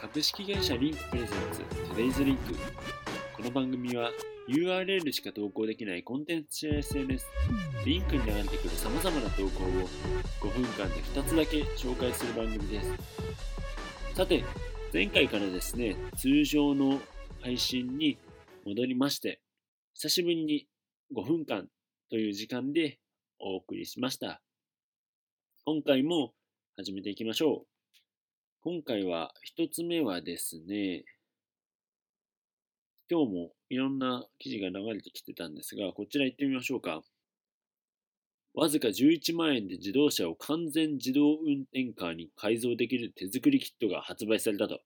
株式会社リンクプレゼンツ Today's Link この番組は URL しか投稿できないコンテンツや SNS リンクに流れてくる様々な投稿を5分間で2つだけ紹介する番組です。さて前回からですね通常の配信に戻りまして久しぶりに5分間という時間でお送りしました今回も始めていきましょう今回は一つ目はですね、今日もいろんな記事が流れてきてたんですが、こちら行ってみましょうか。わずか11万円で自動車を完全自動運転カーに改造できる手作りキットが発売されたと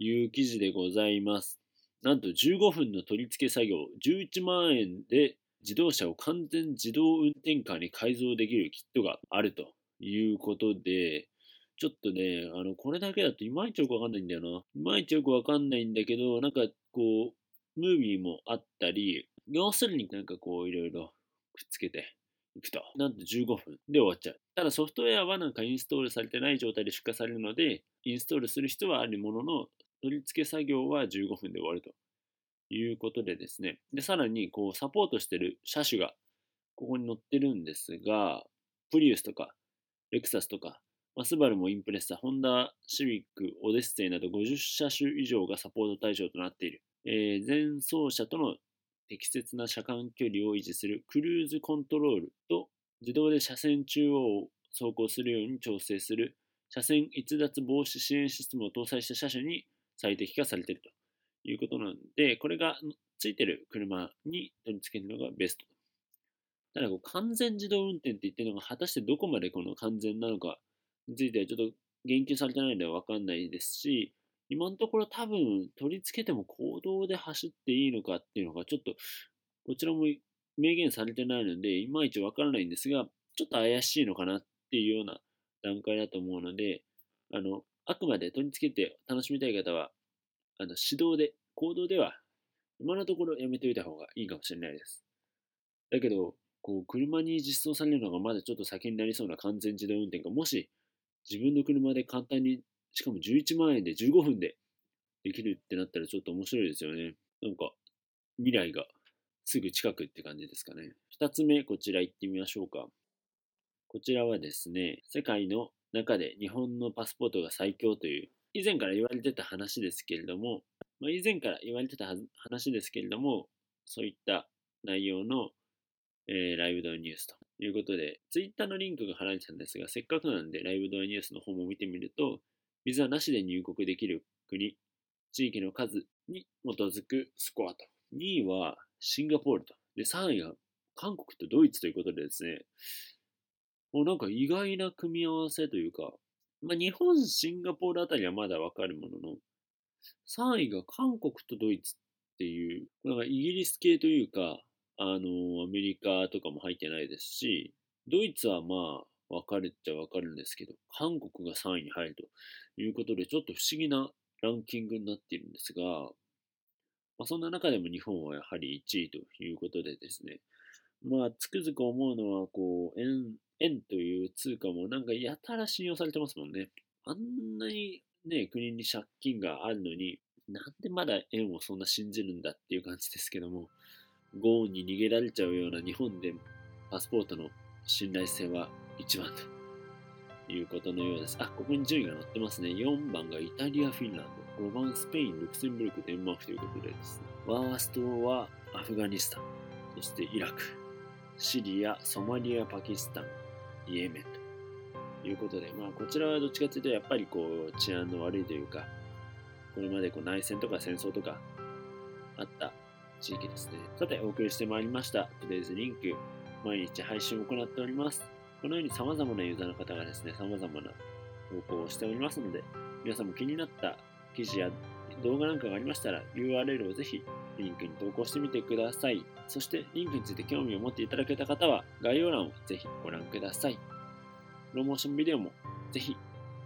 いう記事でございます。なんと15分の取り付け作業、11万円で自動車を完全自動運転カーに改造できるキットがあるということで、ちょっとね、あの、これだけだといまいちよくわかんないんだよな。いまいちよくわかんないんだけど、なんかこう、ムービーもあったり、要するになんかこういろいろくっつけていくと。なんと15分で終わっちゃう。ただソフトウェアはなんかインストールされてない状態で出荷されるので、インストールする人はあるものの、取り付け作業は15分で終わるということでですね。で、さらにこうサポートしてる車種がここに載ってるんですが、プリウスとか、レクサスとか、まあ、スバルもインプレッサ、ホンダ、シビック、オデッセイなど50車種以上がサポート対象となっている。えー、前走車との適切な車間距離を維持するクルーズコントロールと自動で車線中央を走行するように調整する車線逸脱防止支援システムを搭載した車種に最適化されているということなので、これがついてる車に取り付けるのがベスト。ただこう完全自動運転って言ってるのが果たしてどこまでこの完全なのかについてはちょっと言及されてないのでわかんないですし、今のところ多分取り付けても公道で走っていいのかっていうのがちょっとこちらも明言されてないので、いまいちわからないんですが、ちょっと怪しいのかなっていうような段階だと思うの、で取り付けて楽しみたい方は、あの、指導で、行動では、今のところやめておいた方がいいかもしれないです。だけど、こう、車に実装されるのがまだちょっと先になりそうな完全自動運転が、もし自分の車で簡単に、しかも11万円で15分でできるってなったらちょっと面白いですよね。なんか、未来がすぐ近くって感じですかね。二つ目、こちら行ってみましょうか。こちらはですね、世界の中で日本のパスポートが最強という、以前から言われてた話ですけれども、まあ、以前から言われてた話ですけれども、そういった内容の、えー、ライブドアニュースということで、ツイッターのリンクが貼られてたんですが、せっかくなんでライブドアニュースの方も見てみると、ビザなしで入国できる国、地域の数に基づくスコアと。2位はシンガポールと。で、3位が韓国とドイツということでですね、もうなんか意外な組み合わせというか、まあ、日本、シンガポールあたりはまだわかるものの、3位が韓国とドイツっていう、なんかイギリス系というか、あの、アメリカとかも入ってないですし、ドイツはまあ、わかるっちゃわかるんですけど、韓国が3位に入るということで、ちょっと不思議なランキングになっているんですが、まあ、そんな中でも日本はやはり1位ということでですね、まあ、つくづく思うのは、こう、円という通貨もなんかやたら信用されてますもんね。あんなにね、国に借金があるのに、なんでまだ円をそんな信じるんだっていう感じですけども、豪雨に逃げられちゃうような日本でパスポートの信頼性は1番ということのようです。あ、ここに順位が載ってますね。4番がイタリア、フィンランド。5番スペイン、ルクセンブルク、デンマークということでですね。ワーストはアフガニスタン、そしてイラク、シリア、ソマリア、パキスタン、イエメンということで、まあこちらはどっちかというとやっぱりこう治安の悪いというか、これまでこう内戦とか戦争とかあった地域ですね。さて、お送りしてまいりました Today's Link。毎日配信を行っております。このように様々なユーザーの方がですね、様々な投稿をしておりますので、皆さんも気になった記事や動画なんかがありましたら URL をぜひリンクに投稿してみてください。そしてリンクについて興味を持っていただけた方は概要欄をぜひご覧ください。プロモーションビデオもぜひ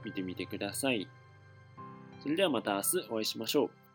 見てみてください。それではまた明日お会いしましょう。